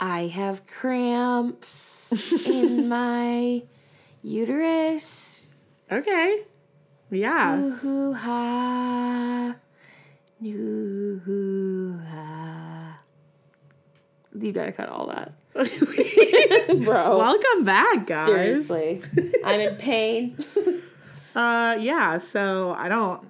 I have cramps in my uterus. Okay. Yeah. Ooh ha. Ooh ha. You gotta cut all that. Bro. Welcome back, guys. Seriously. I'm in pain. Uh, yeah. So I don't.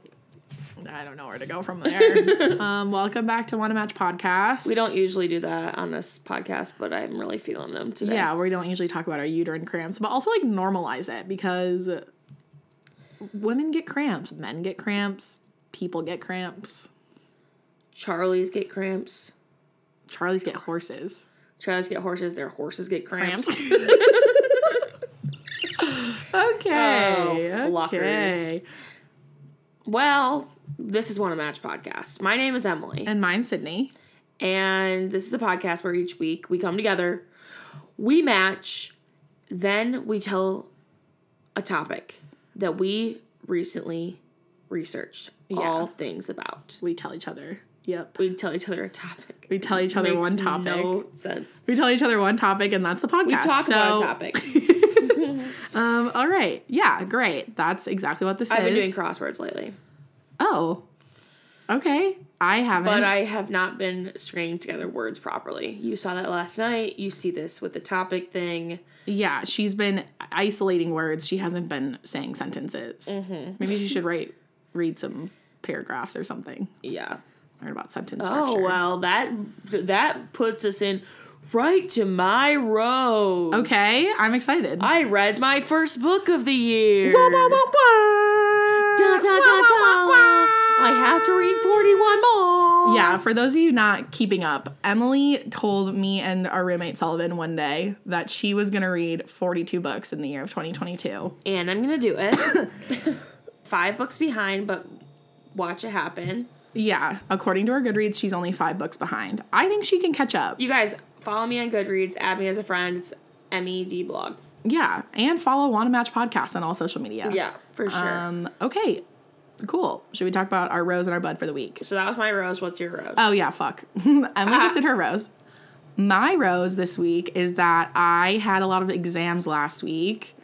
I don't know where to go from there. um, welcome back to Wanna Match podcast. We don't usually do that on this podcast, but I'm really feeling them today. Yeah, we don't usually talk about our uterine cramps, but also like normalize it because women get cramps, men get cramps, people get cramps, Charlie's get cramps. Charlies get horses. Charlie's get horses. Their horses get cramps. okay. Oh, okay. Well, this is One a Match podcast. My name is Emily, And mine's Sydney. and this is a podcast where each week we come together, we match, then we tell a topic that we recently researched all things about. We tell each other. Yep. We tell each other a topic. We tell each other Makes one topic. No sense. We tell each other one topic, and that's the podcast. We talk So, about a topic. Um. All right. Yeah. Great. That's exactly what this I've is. been doing crosswords lately, Oh. Okay. I haven't. but I have not been stringing together words properly. You saw that last night. You see this with the topic thing. yeah, she's been isolating words. She hasn't been saying sentences. Mm-hmm. Maybe she should write, read some paragraphs or something. Yeah. Learn about sentence Oh structure. well, that that puts us in right to my road. Okay, I'm excited. I read my first book of the year. Wah, wah, wah. Da, da, da. I have to read 41 more. Yeah, for those of you not keeping up, Emily told me and our roommate Sullivan one day that she was going to read 42 books in the year of 2022. And I'm going to do it. Five books behind, but watch it happen. Yeah, according to her Goodreads, she's only five books behind. I think she can catch up. You guys follow me on Goodreads, add me as a friend. It's MED blog. Yeah, and follow Wanna Match Podcast on all social media. Yeah, for sure. Um, okay, cool. Should we talk about our rose and our bud for the week? so that was my rose. What's your rose? Oh, yeah, fuck. Emily just did her rose. My rose this week is that I had a lot of exams last week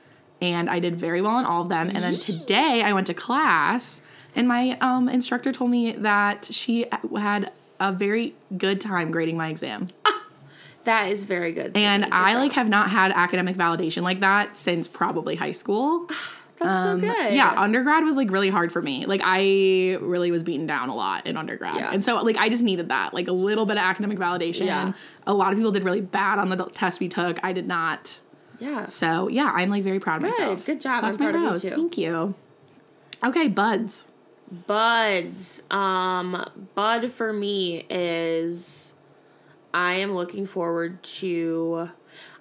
and I did very well in all of them. And then today I went to class and my um, instructor told me that she had a very good time grading my exam. that is very good. And Good I job. like have not had academic validation like that since probably high school. That's so good. um, Yeah, undergrad was like really hard for me. Like I really was beaten down a lot in undergrad. Yeah. And so like I just needed that. Like a little bit of academic validation. Yeah. A lot of people did really bad on the test we took. I did not. Yeah. So yeah, I'm like very proud of Good. myself. Good job. So that's I'm my proud of you, too. Thank you. Okay, buds. Buds. Um, bud for me is I am looking forward to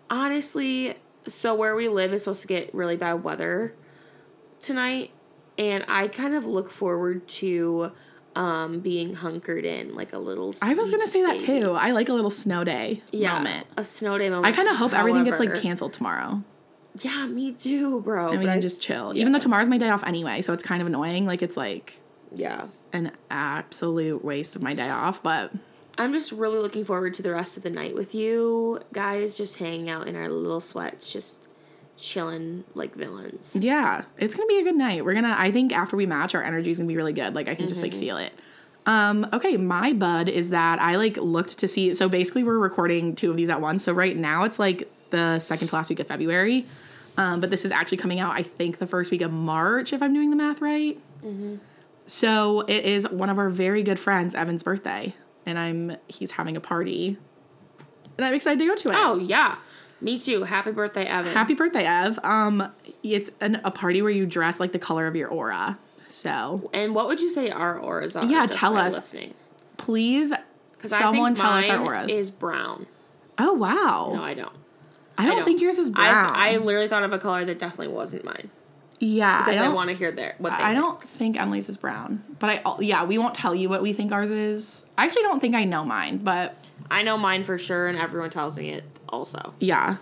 honestly. So where we live is supposed to get really bad weather tonight, and I kind of look forward to um being hunkered in like a little. I was gonna say that too. I like a little snow day Yeah, moment. a snow day moment. I kind of hope everything gets like canceled tomorrow. Yeah, me too, bro. And we can I just chill. yeah. Even though tomorrow's my day off anyway, so it's kind of annoying. Like it's like Yeah. an absolute waste of my day off, but I'm just really looking forward to the rest of the night with you guys, just hanging out in our little sweats, just chilling like villains. yeah, it's gonna be a good night. We're gonna I think after we match our energy's gonna be really good. Like I can just like feel it. Um, okay, my bud is that I like looked to see so basically we're recording two of these at once. So right now it's like the second to last week of February. Um, but this is actually coming out, I think, the first week of March, if I'm doing the math right. Mhm. So it is one of our very good friends, Evan's birthday, and I'm he's having a party, and I'm excited to go to it. Oh yeah, me too. Happy birthday, Evan. Happy birthday, Ev. Um, it's an, a party where you dress like the color of your aura. So and what would you say our auras are? Yeah, tell us. Listening, please, someone I tell us our auras. Is brown? oh wow, No, I don't. I, don't don't. think yours is I brown. I literally thought of a color that definitely wasn't mine yeah, because I, don't. want to hear their what they. I think. don't think Emily's is brown, but I yeah we won't tell you what we think ours is. I actually don't think I know mine, but I know mine for sure, and everyone tells me it also. yeah,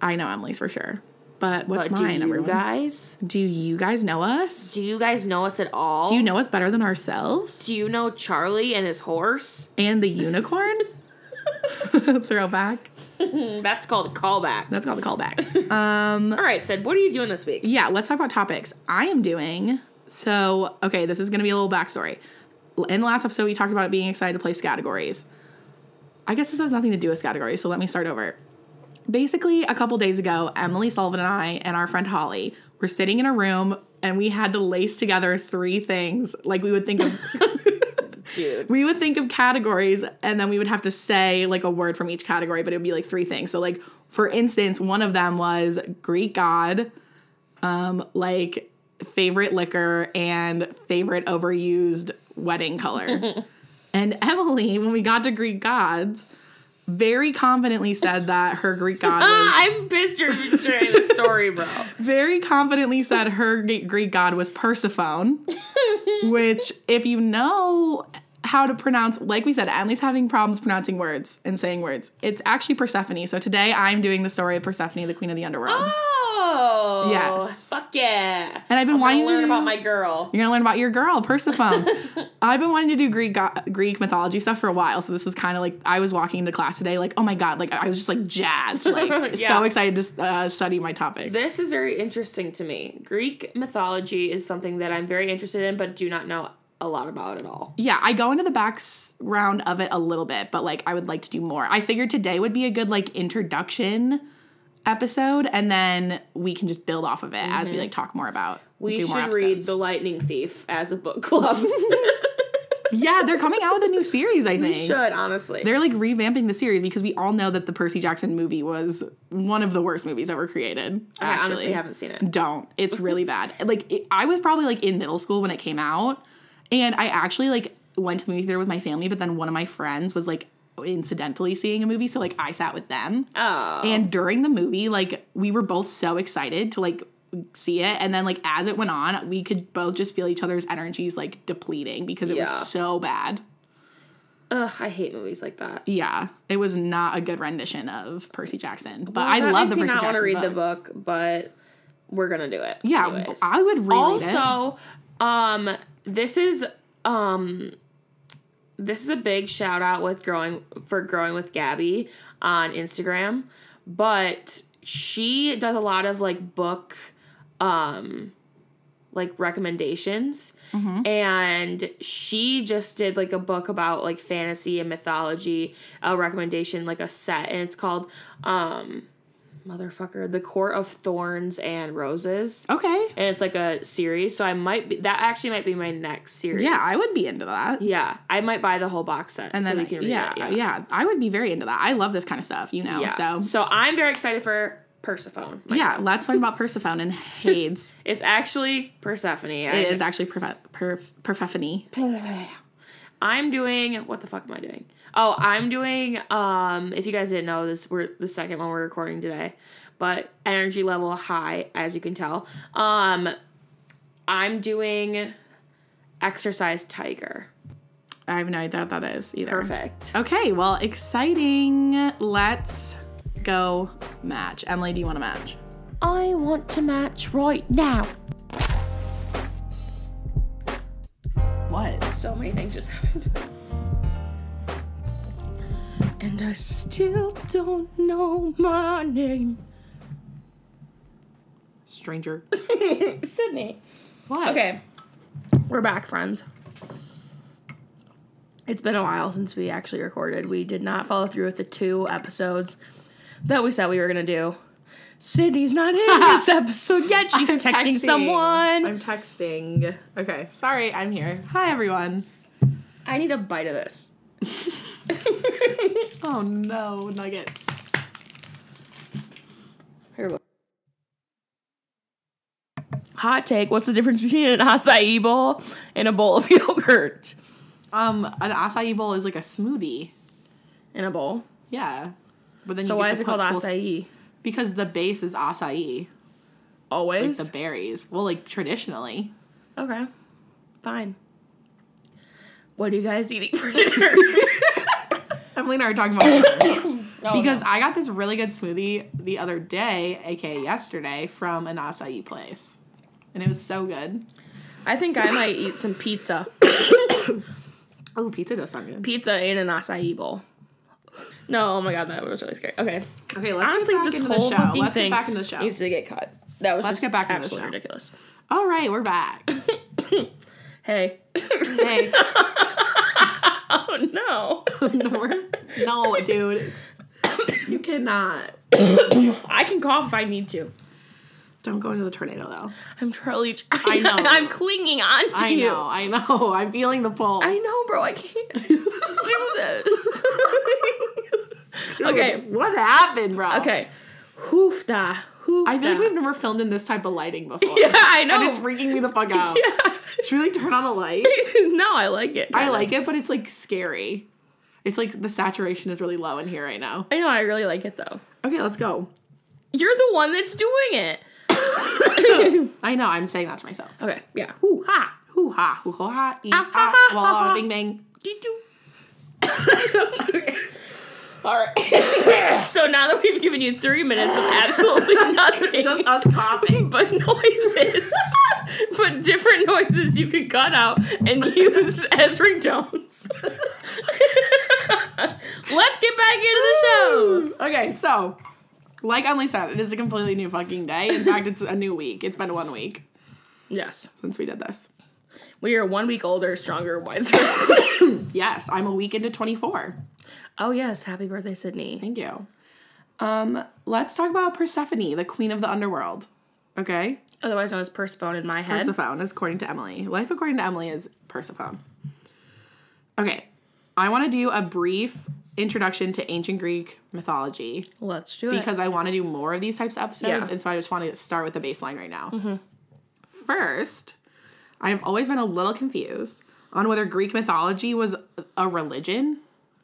I know Emily's for sure. But what's But do mine, you everyone? guys? Do you guys know us? Do you guys know us at all? Do you know us better than ourselves? Do you know Charlie and his horse? And the unicorn? Throwback. That's called a callback. That's called a callback. um, All right, Sid, what are you doing this week? yeah, let's talk about topics. I am doing so. Okay, this is going to be a little backstory. In the last episode, we talked about it being excited to play categories. I guess this has nothing to do with categories, so let me start over. Basically, a couple days ago, Emily Sullivan and I and our friend Holly were sitting in a room and we had to lace together three things. Like we would think of Dude. we would think of categories and then we would have to say like a word from each category, but it would be like three things. So like for instance, one of them was Greek god, um, like favorite liquor and favorite overused wedding color. and Emily, when we got to Greek gods, very confidently said that her Greek god ah, was I'm pissed you're sharing the story, bro. very confidently said her Greek god was Persephone, which, if you know how to pronounce, like we said, Emily's having problems pronouncing words and saying words. It's actually Persephone. So today I'm doing the story of Persephone, the queen of the underworld. Oh. Yes. Fuck yeah. And I've been I'm wanting gonna learn about my girl. You're gonna learn about your girl, Persephone. I've been wanting to do Greek go- Greek mythology stuff for a while, so this was kind of like I was walking into class today, like oh my god, like I was just like jazzed, like Yeah. so excited to uh, study my topic. This is very interesting to me. Greek mythology is something that I'm very interested in, but do not know a lot about at all. Yeah, I go into the background of it a little bit, but like I would like to do more. I figured today would be a good like introduction episode, and then we can just build off of it as we like talk more about. Mm-hmm. We do more should read. The Lightning Thief as a book club. yeah, they're coming out with a new series. I we think should, honestly. they're like revamping the series because we all know that the Percy Jackson movie was one of the worst movies ever created. I Actually. honestly haven't seen it. don't. It's really bad. Like it, I was probably like in middle school when it came out, and I actually like went to the movie theater with my family. But then one of my friends was like incidentally seeing a movie, so like I sat with them. Oh. And during the movie, like we were both so excited to like see it, and then like as it went on, we could both just feel each other's energies like depleting because it Yeah. was so bad. Ugh, I hate movies like that. Yeah, it was not a good rendition of Percy Jackson. But Well, I love the Percy Jackson wanna read the books. book, but we're gonna do it. Yeah, anyways. I would read it. also um this is um this is a big shout out with growing for growing with gabby on instagram but she does a lot of like book um like recommendations Mm-hmm. and she just did like a book about like fantasy and mythology a recommendation like a set and it's called um motherfucker the court of thorns and roses Okay. and it's like a series. So I might be that actually might be my next series. Yeah, I would be into that. Yeah, I might buy the whole box set And so then we can read yeah, it. yeah, I would be very into that. I love this kind of stuff, you know. yeah. So so I'm very excited for Persephone. yeah, let's learn about Persephone and Hades. it's actually Persephone. it is actually Perfe- Perf- Persephone. I'm doing what the fuck am I doing? Oh, I'm doing um if you guys didn't know this we're the second one we're recording today. But energy level high as you can tell. Um I'm doing exercise tiger. I have no idea what that is either. Perfect. Okay, well, exciting. Let's go match. Emily, do you want to match? I want to match right now. What? So many things just happened. And I still don't know my name. Stranger. Sydney. What? Okay. We're back, friends. It's been a while since we actually recorded. We did not follow through with the two episodes that we said we were going to do. Sydney's not in this episode yet. She's I'm texting, someone. I'm texting. Okay, sorry, I'm here. Hi, everyone. I need a bite of this. Oh no, nuggets. Here. Hot take. What's the difference between an acai bowl and a bowl of yogurt? Um, an acai bowl is like a smoothie. In a bowl. Yeah. But then So why is it called acai? Because the base is acai, like Always? the berries. Well, like traditionally. okay. Fine. What are you guys eating for dinner? Emily and I are talking about. Oh, because no. I got this really good smoothie the other day, aka yesterday, from an acai place, and it was so good. I think I might eat some pizza. Oh, pizza does sound good. Pizza in an acai bowl. No, oh my god, that was really scary. Okay. Okay, let's Honestly, get back this into whole the show. fucking Let's thing get back into the show. needs to get cut. That was Let's just get back into the absolutely show. ridiculous. All right, we're back. Hey. hey, oh no. no, no, dude, you cannot. I can cough if I need to. Don't go into the tornado though. I'm Charlie. I know. I'm clinging on to I you. know, I know. I'm feeling the pull. I know, bro. I can't do this. okay. what happened, bro? Okay. Hoofda. Hoofda. I feel like we've never filmed in this type of lighting before. Yeah, I know. And it's freaking me the fuck out. Yeah. Should we like turn on a light? no, I like it. I like it, but it's like scary. It's like the saturation is really low in here right now. I know. I really like it though. Okay, let's go. You're the one that's doing it. I know, I'm saying that to myself. Okay. Yeah. Hoo ha. Hoo ha, hoo ho ha, ee Ah, ah, ha, ha, wah, ha, ha. bing bang. Dee doo. All right. so now that we've given you three minutes of absolutely nothing, Just us coughing. but noises, but different noises you can cut out and use as ringtones. Let's get back into the show. Okay, so like Emily said, it is a completely new fucking day. In fact, it's a new week. It's been one week Yes, since we did this. we are one week older, stronger, wiser. Yes, I'm a week into 24. Oh yes, happy birthday, Sydney. Thank you. Um, let's talk about Persephone, the queen of the underworld. Okay? Otherwise known as Persephone in my head. Persephone, is according to Emily. Life according to Emily is Persephone. Okay, I want to do a brief introduction to ancient Greek mythology Let's do it. because I want to do more of these types of episodes, Yeah. Mm-hmm. and so I just want to start with the baseline right now. First, I've always been a little confused on whether Greek mythology was a religion.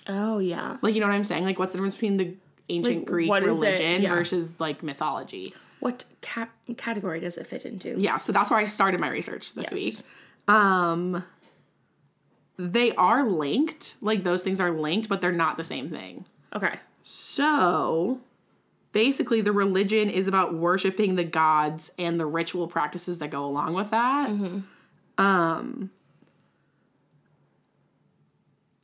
Oh yeah. Like, you know what I'm saying? Like, what's the difference between the ancient Like, Greek what is it? religion Yeah. versus like mythology? What cap- category does it fit into? Yeah, so that's where I started my research this Yes. week. Um they are linked, like those things are linked, but they're not the same thing. Okay. So basically the religion is about worshiping the gods and the ritual practices that go along with that. Um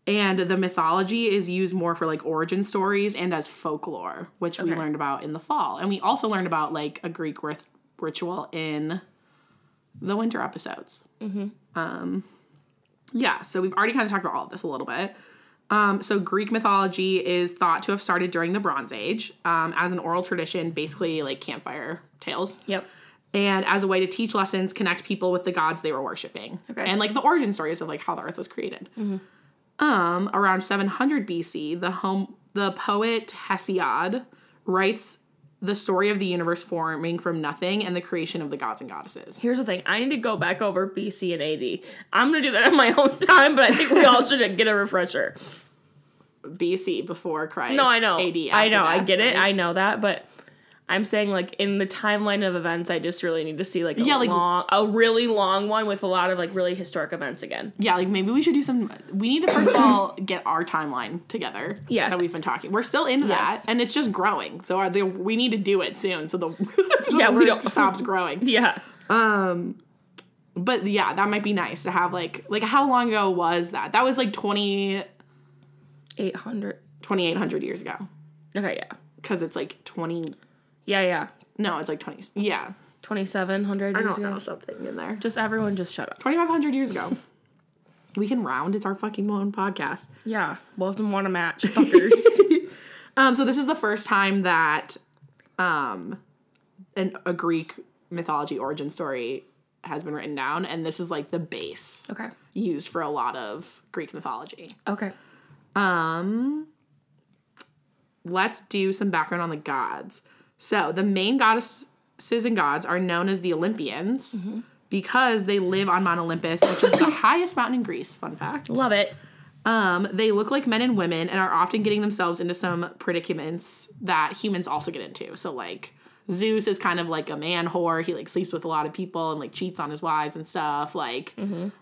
and the mythology is used more for like origin stories and as folklore, which we learned about in the fall. And we also learned about like a Greek rit- ritual in the winter episodes. Um, yeah, so we've already kind of talked about all of this a little bit. Um, so Greek mythology is thought to have started during the Bronze Age um, as an oral tradition, basically like campfire tales, Yep. and as a way to teach lessons, connect people with the gods they were worshiping, Okay. and like the origin stories of like how the Earth was created. Um, around 700 BC, the home the poet Hesiod writes the story of the universe forming from nothing and the creation of the gods and goddesses. Here's the thing. I need to go back over BC and AD. I'm gonna do that on my own time, but I think we all should get a refresher. BC before Christ. No, I know. AD. I know. I get it. right? I know that, but I'm saying like in the timeline of events, I just really need to see like a Yeah, like- long, a really long one with a lot of like really historic events again. Yeah, like maybe we should do some. We need to first of all get our timeline together. Yes. that we've been talking. We're still into Yes. that, and it's just growing. So the, we need to do it soon. So the Yeah, we don't- stops growing. Yeah. Um. But yeah, that might be nice to have like like how long ago was that? That was like 20, 800. 2800 years ago Okay. Yeah. because it's like twenty. Yeah. Yeah. No, it's like twenty. Yeah, 2700 I years don't know something in there. Just everyone just shut up. Twenty five hundred years ago. we can round. It's our fucking one podcast. Yeah. Both of them want to match. Fuckers. Um, so this is the first time that um, an, a Greek mythology origin story has been written down, and this is like the base okay. used for a lot of Greek mythology. Okay. Um, let's do some background on the gods. So the main goddesses and gods are known as the Olympians because they live on Mount Olympus, which is the highest mountain in Greece. Fun fact. Love it. Um, they look like men and women and are often getting themselves into some predicaments that humans also get into. So like Zeus is kind of like a man whore. He like sleeps with a lot of people and like cheats on his wives and stuff. Like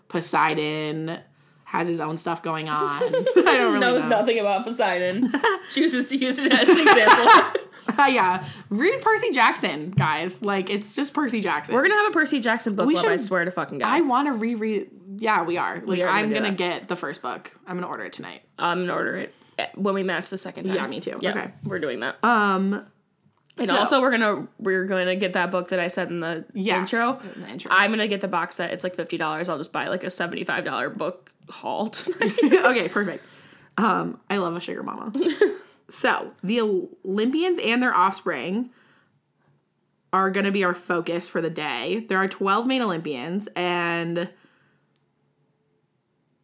Poseidon has his own stuff going on. I don't really Knows know. nothing about Poseidon. Chooses to use it as an example. yeah, read Percy Jackson, guys. Like it's just Percy Jackson. We're gonna have a Percy Jackson book We club. I should- swear to fucking God. I want to reread. Yeah, we are. Like are gonna I'm gonna that. get the first book. I'm gonna order it tonight. I'm gonna order it. eh, when we match the second time. Yeah, me too. Yeah, Okay. we're doing that. Um, and so- also, we're gonna we're going to get that book that I said in the Yes, intro. in the intro. I'm gonna get the box set. It's like fifty dollars. I'll just buy like a seventy five dollar book haul tonight. okay, perfect. Um, I love a sugar mama. so the Olympians and their offspring are going to be our focus for the day. There are 12 main Olympians, and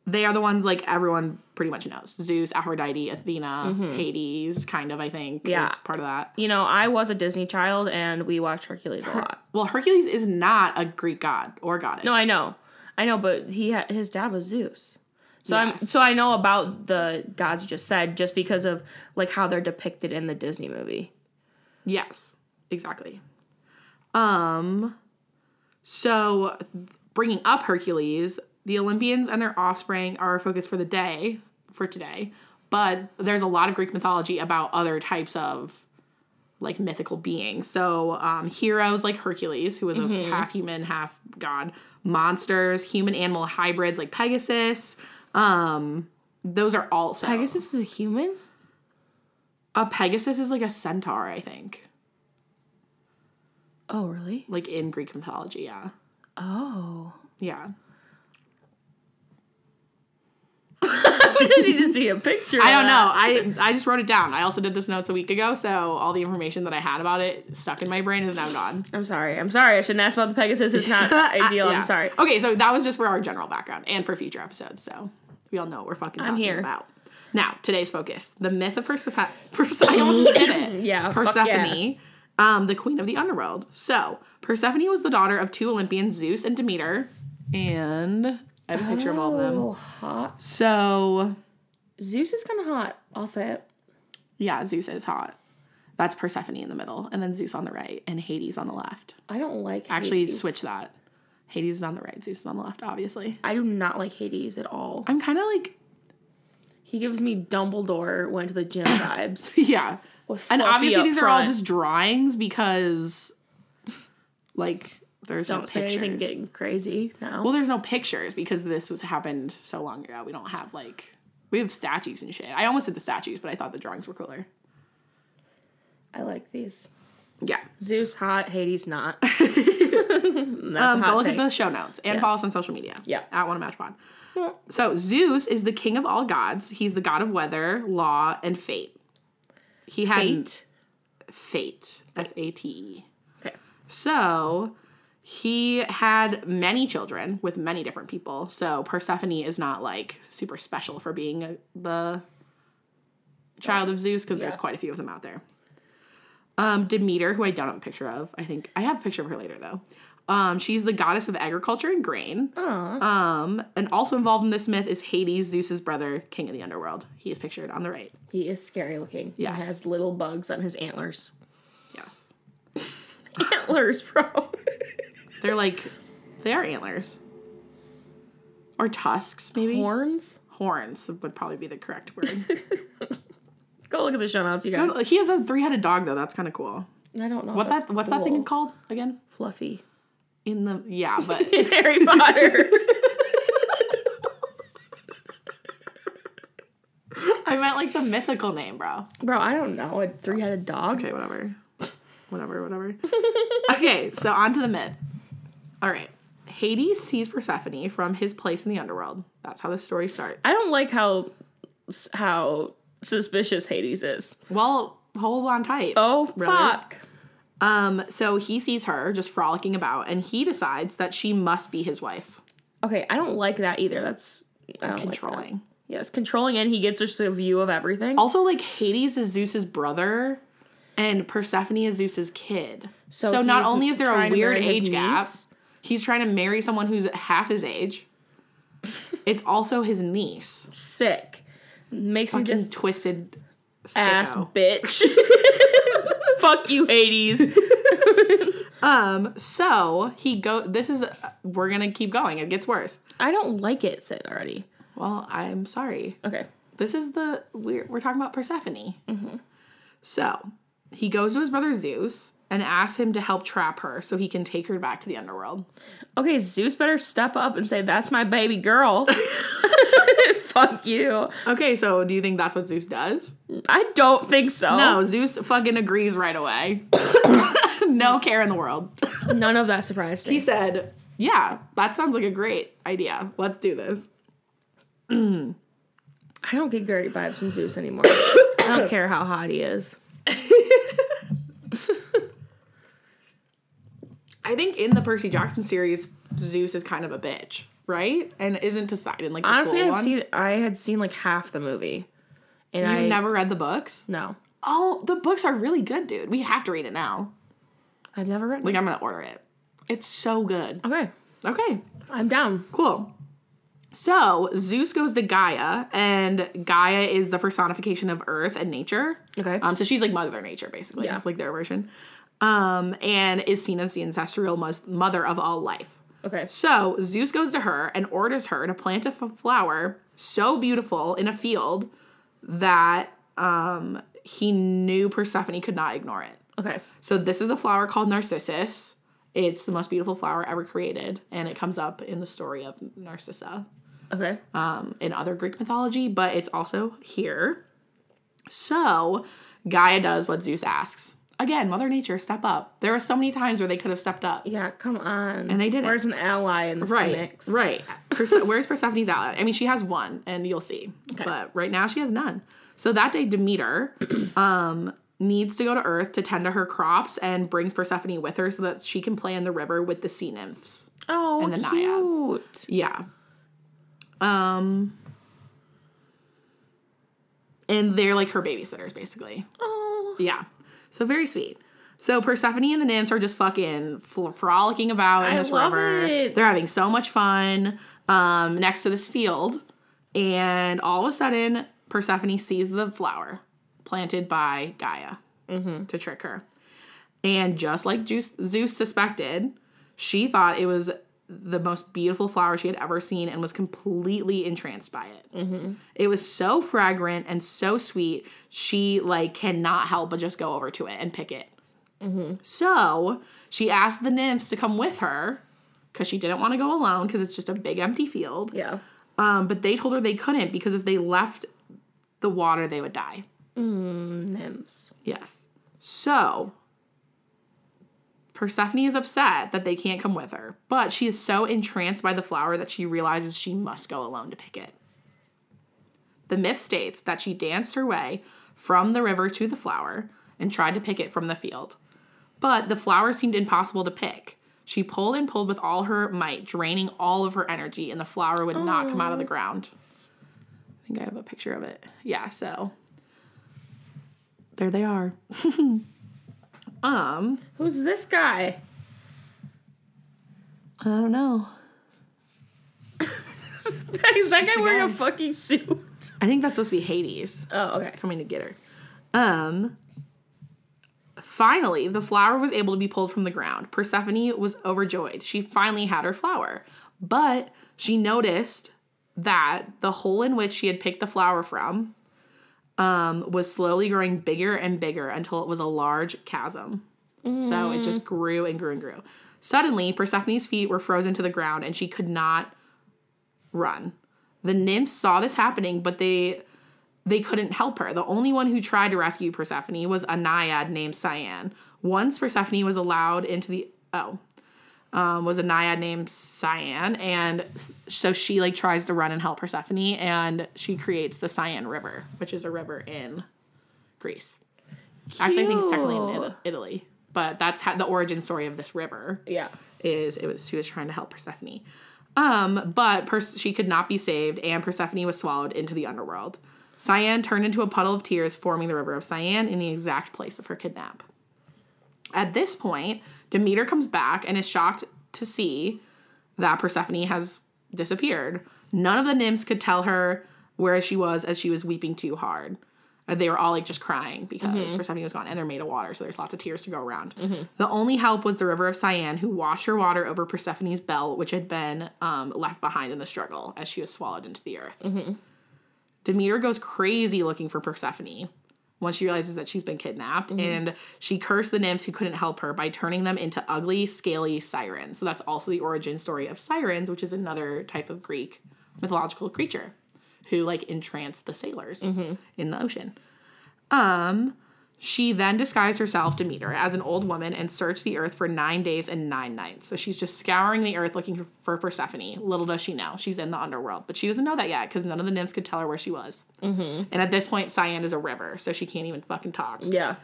they are the ones like everyone pretty much knows Zeus, Aphrodite, Athena, mm-hmm. Hades, kind of, I think, Yeah. is part of that. you know, I was a Disney child, and we watched Hercules a lot. Well, Hercules is not a Greek god or goddess. No, I know, I know, but he had his dad was Zeus. So I'm so I know about the gods you just said just because of like how they're depicted in the Disney movie. Yes, exactly. Um, so bringing up Hercules, the Olympians and their offspring are our focus for the day for today. But there's a lot of Greek mythology about other types of like mythical beings. So um, heroes like Hercules, who was a half human, half god. Monsters, human animal hybrids like Pegasus. Um, those are also Pegasus is a human. A Pegasus is like a centaur, I think. Oh, really? Like in Greek mythology, yeah. Oh. Yeah. I need to see a picture. I don't know. I I just wrote it down. I also did this notes a week ago, so all the information that I had about it stuck in my brain is now gone. I'm sorry. I'm sorry. I shouldn't ask about the Pegasus. It's not ideal. Yeah. I'm sorry. Okay, so that was just for our general background and for future episodes. So we all know what we're fucking talking here. about. Now, today's focus: the myth of Persephone. Perse- I almost did it. Yeah, Persephone, um, the queen of the underworld. So Persephone was the daughter of two Olympians, Zeus and Demeter, and I have a picture of all of them. Oh, hot. So Zeus is kind of hot. I'll say it. Yeah, Zeus is hot. That's Persephone in the middle, and then Zeus on the right, and Hades on the left. I don't like. Actually, Hades. switch that. Hades is on the right, Zeus is on the left, obviously. I do not like Hades at all. I'm kind of like, He gives me Dumbledore went to the gym vibes. yeah. And obviously, these are all just drawings because, like, there's no don't say pictures. anything getting crazy now. well, there's no pictures because this was happened so long ago. We don't have like we have statues and shit. I almost did the statues, but I thought the drawings were cooler. I like these. Yeah. Zeus hot, Hades not. Um, go look take. at the show notes and Yes. follow us on social media. Yeah. At One Match Pod. So Zeus is the king of all gods. He's the god of weather, law, and fate. He had Fate. fate. F A T E. Okay. So he had many children with many different people. So Persephone is not like super special for being a, the child of Zeus because there's quite a few of them out there. Um, Demeter, who I don't have a picture of, I think I have a picture of her later though. Um, she's the goddess of agriculture and grain. Aw. Um, and also involved in this myth is Hades, Zeus's brother, king of the underworld. He is pictured on the right. He is scary looking. Yes. He has little bugs on his antlers. Yes, antlers, bro. they're like they are antlers or tusks, maybe Horns? horns would probably be the correct word. Go look at the show notes, you guys. he has a three-headed dog though. That's kind of cool. I don't know. What if that's that? What's that cool. thing called again? Fluffy. In the yeah, but Harry Potter. I meant like the mythical name, bro. bro, I don't know. A three headed dog? Okay, whatever. whatever, whatever. okay, so on to the myth. All right. Hades sees Persephone from his place in the underworld. That's how the story starts. I don't like how how suspicious Hades is. Well, hold on tight. Oh, Really? fuck. Um, so he sees her just frolicking about and he decides that she must be his wife. Okay, I don't like that either. That's don't Like Controlling. that. Yes, controlling, and he gets just a view of everything. Also, like Hades is Zeus's brother and Persephone is Zeus's kid. So, so not only is there a weird age gap, he's trying to marry someone who's half his age. it's also his niece. Sick. Makes me just twisted ass sicko. bitch. Fuck you, Hades. Um, so he go this is we're gonna keep going. It gets worse. I don't like it, Sid, already. Well, I'm sorry. Okay. This is the we're we're talking about Persephone. So he goes to his brother Zeus and asks him to help trap her so he can take her back to the underworld. Okay, Zeus better step up and say, That's my baby girl. Fuck you. Okay, so do you think that's what Zeus does? I don't think so. No, Zeus fucking agrees right away. no care in the world. None of that surprised me. He said, Yeah, that sounds like a great idea. Let's do this. I don't get great vibes from Zeus anymore. I don't care how hot he is. I think in the Percy Jackson series, Zeus is kind of a bitch, right? And isn't Poseidon like Honestly, I've one? seen I had seen like half the movie. And You I never read the books? no. Oh, the books are really good, dude. We have to read it now. I've never read it. Like, I'm gonna order it. It's so good. Okay. Okay, I'm down. cool. So Zeus goes to Gaia, and Gaia is the personification of Earth and nature. Okay. Um, so she's like Mother Nature, basically, Yeah. like their version. Um, and is seen as the ancestral mother of all life. Okay. So Zeus goes to her and orders her to plant a f- flower so beautiful in a field that um, he knew Persephone could not ignore it. Okay. So this is a flower called Narcissus. It's the most beautiful flower ever created, and it comes up in the story of Narcissa Okay. um, in other Greek mythology, but it's also here. So Gaia does what Zeus asks. Again, Mother Nature, step up. There were so many times where they could have stepped up. Yeah, come on. And they didn't. Where's an ally in this Right, mix? right. Perse- where's Persephone's ally? I mean, she has one, and you'll see. But right now, she has none. So that day, Demeter um, needs to go to Earth to tend to her crops and brings Persephone with her so that she can play in the river with the sea nymphs. Oh, And the cute. Yeah. Um. And they're like her babysitters, basically. Oh. Yeah. So very sweet. So Persephone and the nymphs are just fucking frolicking about in I this river. it. They're having so much fun um, next to this field, and all of a sudden, Persephone sees the flower planted by Gaia Mm-hmm. to trick her. And just like Zeus suspected, she thought it was the most beautiful flower she had ever seen and was completely entranced by it. Mm-hmm. It was so fragrant and so sweet. She like cannot help but just go over to it and pick it. Mm-hmm. So she asked the nymphs to come with her because she didn't want to go alone because it's just a big empty field. Yeah. Um, but they told her they couldn't because if they left the water, they would die. Mm, nymphs. Yes. So Persephone is upset that they can't come with her, but she is so entranced by the flower that she realizes she must go alone to pick it. The myth states that she danced her way from the river to the flower and tried to pick it from the field. But the flower seemed impossible to pick. She pulled and pulled with all her might, draining all of her energy, and the flower would not come out of the ground. I think I have a picture of it. Yeah, so there they are. um, Who's this guy? I don't know. Is that guy a wearing a fucking suit? I think that's supposed to be Hades Oh, okay. coming to get her. Um finally, the flower was able to be pulled from the ground. Persephone was overjoyed. She finally had her flower. But she noticed that the hole in which she had picked the flower from um, was slowly growing bigger and bigger until it was a large chasm. So it just grew and grew and grew. Suddenly, Persephone's feet were frozen to the ground and she could not run. The nymphs saw this happening, but they they couldn't help her. The only one who tried to rescue Persephone was a naiad named Cyan. Once Persephone was allowed into the oh, um, was a naiad named Cyan, and so she like tries to run and help Persephone, and she creates the Cyan River, which is a river in Greece. Actually, I think it's technically in Italy, but that's how the origin story of this river Yeah. is it was she was trying to help Persephone. Um, but she could not be saved, and Persephone was swallowed into the underworld. Cyan turned into a puddle of tears, forming the river of Cyan in the exact place of her kidnap. At this point, Demeter comes back and is shocked to see that Persephone has disappeared. None of the nymphs could tell her where she was as she was weeping too hard. Uh, They were all like just crying because Persephone was gone, and they're made of water, so there's lots of tears to go around. The only help was the river of Cyan, who washed her water over Persephone's belt, which had been um, left behind in the struggle as she was swallowed into the earth. Demeter goes crazy looking for Persephone once she realizes that she's been kidnapped, and she cursed the nymphs who couldn't help her by turning them into ugly, scaly sirens. So that's also the origin story of sirens, which is another type of Greek mythological creature. who like entranced the sailors in the ocean. Um, she then disguised herself, Demeter, as an old woman and searched the earth for nine days and nine nights. So she's just scouring the earth looking for Persephone. Little does she know, she's in the underworld. But she doesn't know that yet because none of the nymphs could tell her where she was. Mm-hmm. And at this point, Cyan is a river, so she can't even fucking talk. Yeah.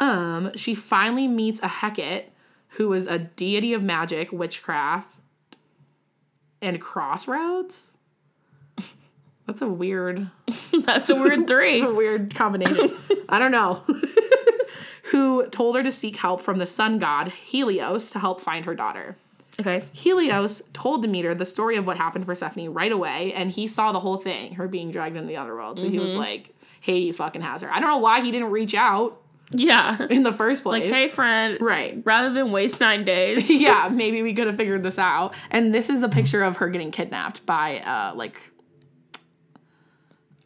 Um, she finally meets a Hecate, who was a deity of magic, witchcraft, and crossroads. That's a weird That's a weird three. a weird combination. I don't know. Who told her to seek help from the sun god Helios to help find her daughter. Okay. Helios told Demeter the story of what happened to Persephone right away, and he saw the whole thing, her being dragged into the underworld. So he was like, Hades fucking has her. I don't know why he didn't reach out Yeah. in the first place. Like, hey, friend. Right. Rather than waste nine days. yeah, maybe we could have figured this out. And this is a picture of her getting kidnapped by uh like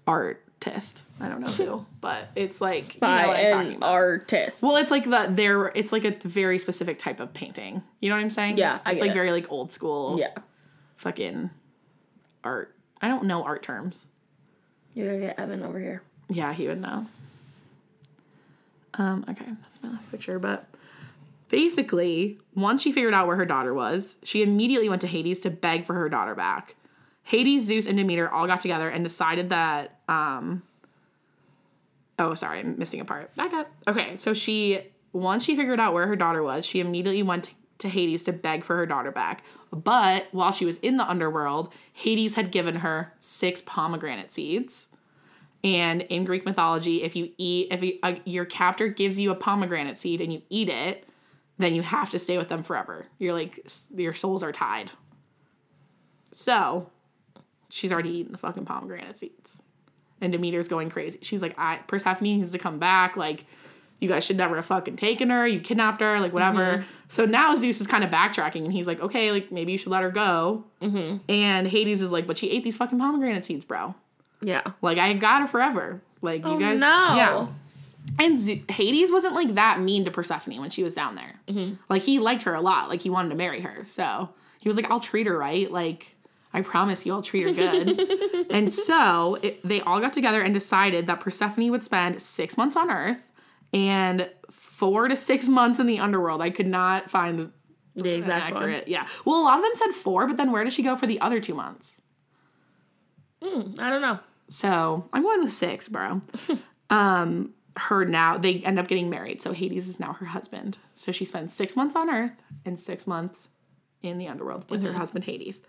artist. I don't know who, but it's like you know by what I'm talking an about. artist. Well, it's like the there. It's like a very specific type of painting. You know what I'm saying? Yeah, I it's like it. very like old school. yeah. Fucking art. I don't know art terms. You gotta get Evan over here. Yeah, he would know. Um, okay, that's my last picture. But basically, once she figured out where her daughter was, she immediately went to Hades to beg for her daughter back. Hades, Zeus, and Demeter all got together and decided that. Um, oh, sorry, I'm missing a part. Back up. Okay, so she once she figured out where her daughter was, she immediately went to, Hades to beg for her daughter back. But while she was in the underworld, Hades had given her six pomegranate seeds. And in Greek mythology, if you eat, if you, uh, your captor gives you a pomegranate seed and you eat it, then you have to stay with them forever. You're like, your souls are tied. So, she's already eaten the fucking pomegranate seeds. And Demeter's going crazy. She's like, I, Persephone needs to come back. Like, you guys should never have fucking taken her. You kidnapped her, like, whatever. So now Zeus is kind of backtracking and he's like, okay, like, maybe you should let her go. Mm-hmm. And Hades is like, but she ate these fucking pomegranate seeds, bro. Yeah. Like I got her forever. Like you Oh, guys, no. yeah. And Z- Hades wasn't like that mean to Persephone when she was down there. Mm-hmm. Like he liked her a lot. Like he wanted to marry her. So he was like, "I'll treat her right. Like I promise you, I'll treat her good." and so it, they all got together and decided that Persephone would spend six months on Earth and four to six months in the underworld. I could not find The exact one. accurate. Yeah. Well, a lot of them said four, but then where does she go for the other two months? I don't know. So I'm going with six, bro. um, her now they end up getting married, so Hades is now her husband. So she spends six months on Earth and six months in the underworld with her husband Hades.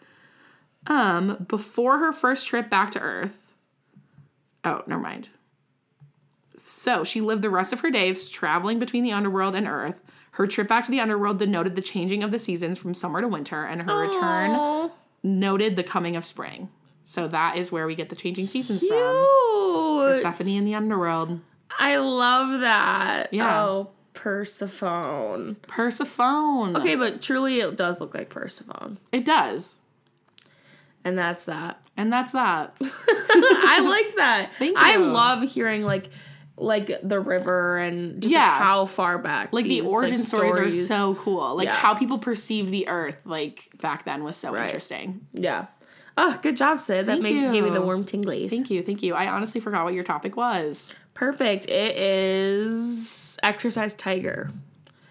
Um, before her first trip back to Earth. Oh, never mind. So she lived the rest of her days traveling between the underworld and Earth. Her trip back to the underworld denoted the changing of the seasons from summer to winter, and her return Oh, noted the coming of spring. So that is where we get the changing seasons from. Persephone in the underworld. I love that. Yeah. Oh, Persephone. Persephone. Okay, but truly it does look like Persephone. It does. And that's that. And that's that. I liked that. Thank you. I love hearing like like the river and just Yeah. like, how far back. Like the these, origin stories, are so cool. Like Yeah. how people perceived the earth like back then was so Right. interesting. Yeah. Oh, good job, Sid. That Thank made, gave me the warm tinglies. Thank you, thank you. I honestly forgot what your topic was. Perfect. It is exercise tiger.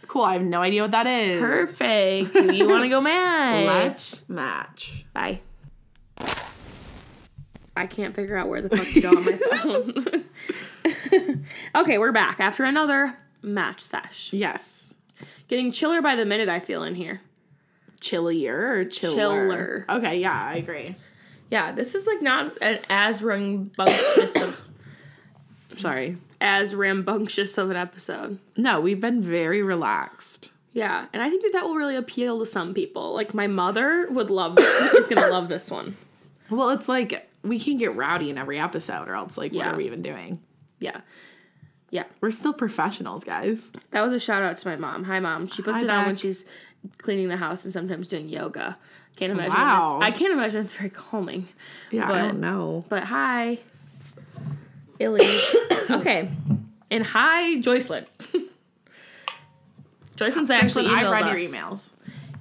Cool. I have no idea what that is. Perfect. Do you want to go match? Let's match. Bye. I can't figure out where the fuck to go on my phone. okay, we're back after another match sesh. Yes. Getting chiller by the minute, I feel in here. Chillier or chiller? Chiller. Okay, yeah, I agree. Yeah, this is like not an as rambunctious of, Sorry. as rambunctious of an episode. No, we've been very relaxed. Yeah, and I think that that will really appeal to some people. Like my mother would love is gonna love this one. Well, it's like we can't get rowdy in every episode, or else, like, what are we even doing? Yeah, yeah. We're still professionals, guys. That was a shout out to my mom. Hi, mom. She puts Hi, it on when she's cleaning the house and sometimes doing yoga. Can't imagine. Wow. I can't imagine it's very calming. Yeah, But- I don't know. But hi, Illy. okay, and hi, Joycelyn. Joycelyn's actually Actually, I read us. your emails.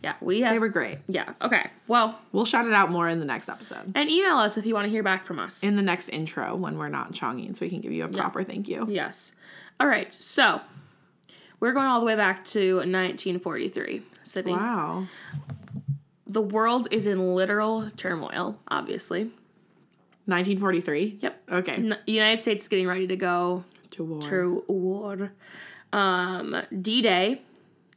Yeah, we have. They were great. yeah. Okay. Well, We'll shout it out more in the next episode. and email us if you want to hear back from us. In the next intro when we're not Chonging, so we can give you a proper thank you. Yes. All right. So we're going all the way back to 1943, Sydney. Wow. The world is in literal turmoil. Obviously. 1943? Yep. Okay. N- United States is getting ready to go To war. to war. Um, D Day.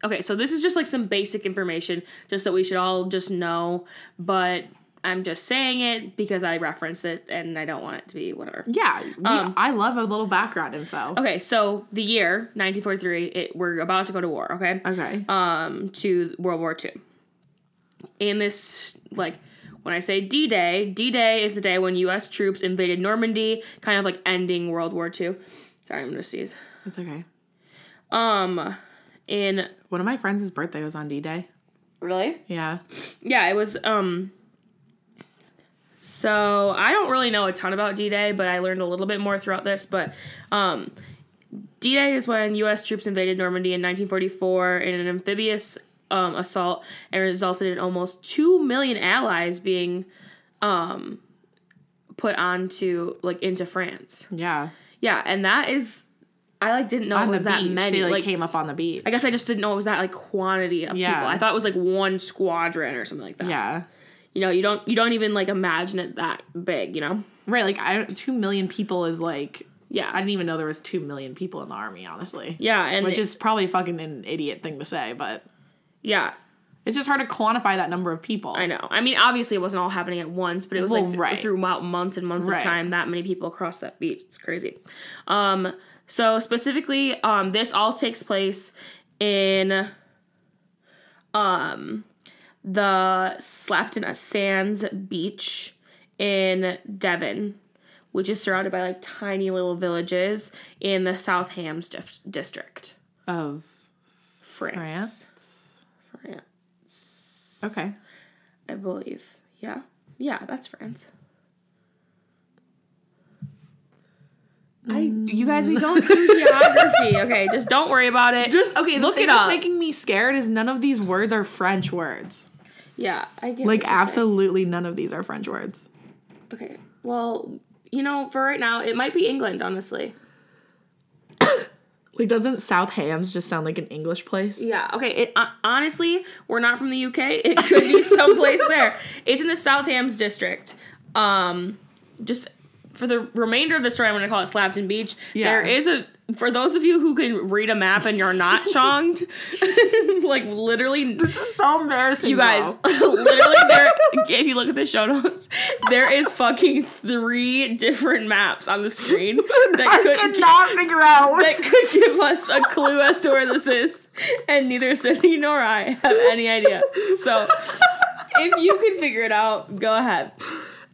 Okay, so this is just like some basic information, just that we should all just know. But I'm just saying it because I reference it, and I don't want it to be whatever. Yeah. we- Um, I love a little background info. Okay, so the year 1943, it, we're about to go to war. Okay, Okay. um, to World War II. In this, like, when I say D Day, D Day is the day when U.S. troops invaded Normandy, kind of like ending World War II. Sorry, I'm gonna sneeze. It's okay. Um, in One of my friends' birthday was on D Day. really, Yeah. yeah, it was. Um, so I don't really know a ton about D Day, but I learned a little bit more throughout this. But um, D Day is when U.S. troops invaded Normandy in 1944 in an amphibious um, assault and resulted in almost two million allies being um, put onto like into France. Yeah. Yeah, and that is, I like didn't know On it was the that beach. many. They like, like came up on the beach. I guess I just didn't know it was that like quantity of Yeah. people. I thought it was like one squadron or something like that. yeah. You know, you don't you don't even like imagine it that big, you know? Right. Like I two million people is like Yeah. I didn't even know there was two million people in the army, honestly. yeah, and Which is probably fucking an idiot thing to say, but yeah, it's just hard to quantify that number of people. I know. I mean, obviously it wasn't all happening at once, but it was Well, like th- right. throughout months and months Right. of time that many people across that beach. It's crazy. Um so specifically um this all takes place in um the Slapton Sands beach in Devon, which is surrounded by like tiny little villages in the South Hams dif- district, Of France. France. France, Okay. I believe. Yeah, yeah, that's France. I, you guys, we don't do geography. Okay, just don't worry about it. Just okay, the Look thing it that's up. making me scared is none of these words are French words. yeah, I get Like absolutely none of these are French words. Okay, well, you know, for right now, it might be England. Honestly. Like doesn't South Hams just sound like an English place? Yeah. Okay. It uh, honestly, we're not from the UK. It could be someplace there. It's in the South Hams district. Um, just for the remainder of the story, I'm going to call it Slapton Beach. Yeah. There is a for those of you who can read a map and you're not chonged, like literally. This is so embarrassing. You guys, literally, there. If you look at the show notes, there is fucking three different maps on the screen that I could not figure out. that could give us a clue as to where this is, and neither Sydney nor I have any idea. So, if you can figure it out, go ahead.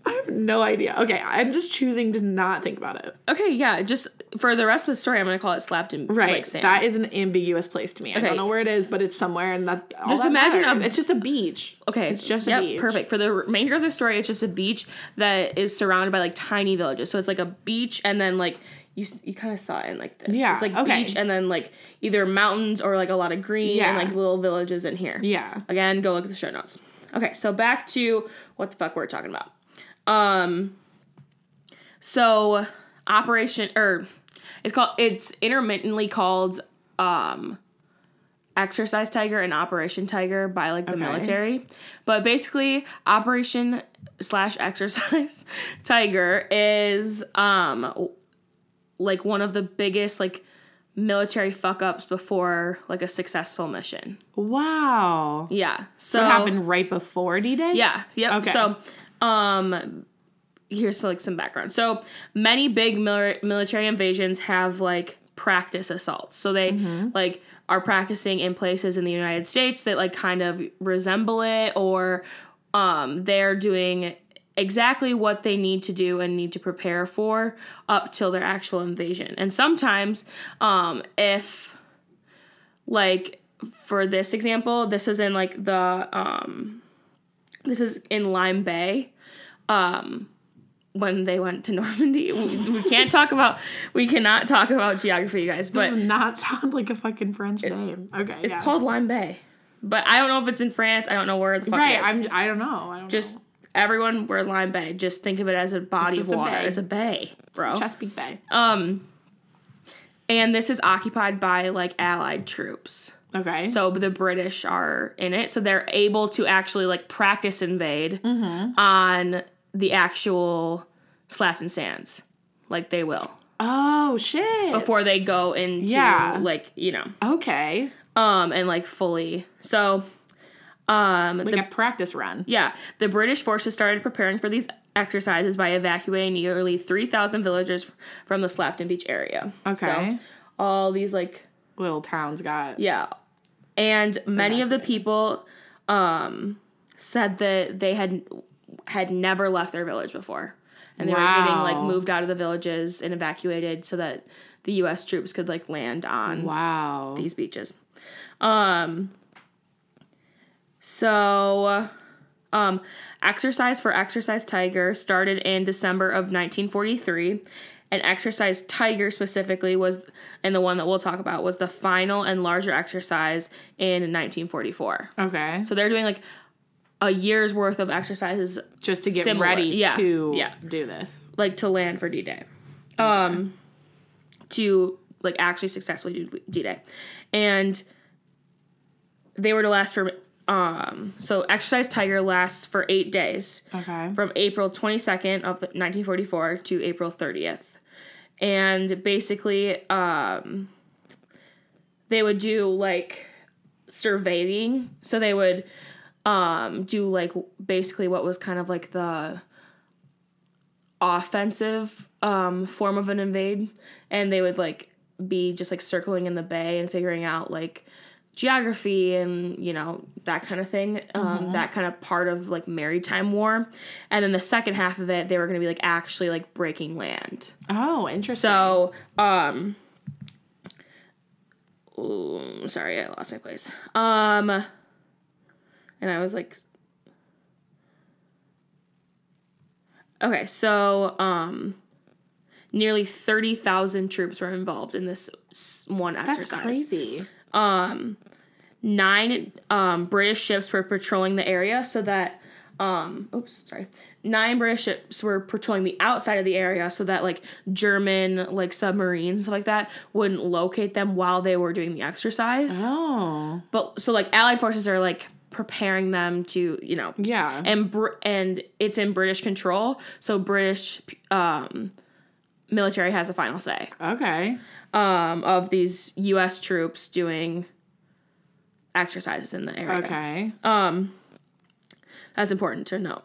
I have no idea. Okay, I'm just choosing to not think about it. Okay, yeah, just for the rest of the story, I'm gonna call it slapped in Right. Lake Sands. that is an ambiguous place to me. I don't know where it is, but it's somewhere and that all Just that imagine matters. a- it's just a beach. Okay, It's just a beach. Perfect. For the remainder of the story, it's just a beach that is surrounded by like tiny villages. So it's like a beach, and then like you you kind of saw it in like this. Yeah, it's like okay. beach, and then like either mountains or like a lot of green Yeah. and like little villages in here. Yeah. Again, go look at the show notes. Okay, so back to what the fuck we're talking about. Um, so Operation or it's called it's intermittently called um Exercise Tiger and Operation Tiger by like the Okay. military, but basically Operation slash Exercise Tiger is um like one of the biggest like military fuck ups before like a successful mission. Wow. Yeah. So What happened right before D Day? yeah. Yep. Okay. So, um, here's like some background. So many big mil- military invasions have like practice assaults. So they Mm-hmm. like are practicing in places in the United States that like kind of resemble it, or um, they're doing exactly what they need to do and need to prepare for up till their actual invasion. And sometimes, um, if like for this example, this is in like the um this is in Lyme Bay. Um when they went to Normandy. We, we can't talk about we cannot talk about geography, you guys, but it Does not sound like a fucking French name. Okay. it's yeah. called Lyme Bay. but I don't know if it's in France. I don't know where the fuck Right. it is. I'm. I don't know. I don't just know. everyone we're Lyme Bay. Just think of it as a body of water. It's a bay, bro. Chesapeake Bay. Um, and this is occupied by like Allied troops. Okay. So the British are in it, so they're able to actually like practice invade Mm-hmm. on the actual Slapton Sands, like they will oh shit. before they go into Yeah. like you know okay. um and like fully so um Like the, a practice run. yeah the British forces started preparing for these exercises by evacuating nearly 3,000 villagers from the Slapton Beach area. Okay. So all these like Little towns got. Yeah. And many of the people um said that they had had never left their village before. And they were getting like moved out of the villages and evacuated so that the US troops could like land on Wow. these beaches. Um so um Exercise for Exercise Tiger started in December of 1943 and Exercise Tiger specifically was and the one that we'll talk about was the final and larger exercise in 1944. Okay. So they're doing like a year's worth of exercises Just to get Similar, ready yeah, to yeah. do this. like to land for D-Day. Um to like actually successfully do D-Day. And they were to last for um so Exercise Tiger lasts for 8 days Okay. from April 22nd of 1944 to April 30th. And basically um they would do like surveying. So they would um do like basically what was kind of like the offensive um form of an invade. And they would like be just like circling in the bay and figuring out like geography and you know that kind of thing um that kind of part of like maritime war. And then the second half of it they were going to be like actually like breaking land. Oh, interesting. so um ooh, sorry i lost my place. Um and i was like okay so um nearly 30,000 troops were involved in this one exercise that's crazy. nine um, British ships were patrolling the area so that um oops sorry nine British ships were patrolling the outside of the area so that like German like submarines and stuff like that wouldn't locate them while they were doing the exercise. Oh. But so like Allied forces are like preparing them to you know Yeah. and Br- and it's in British control so British um military has the final say okay. um of these US troops doing exercises in the area. Okay. That's important to note.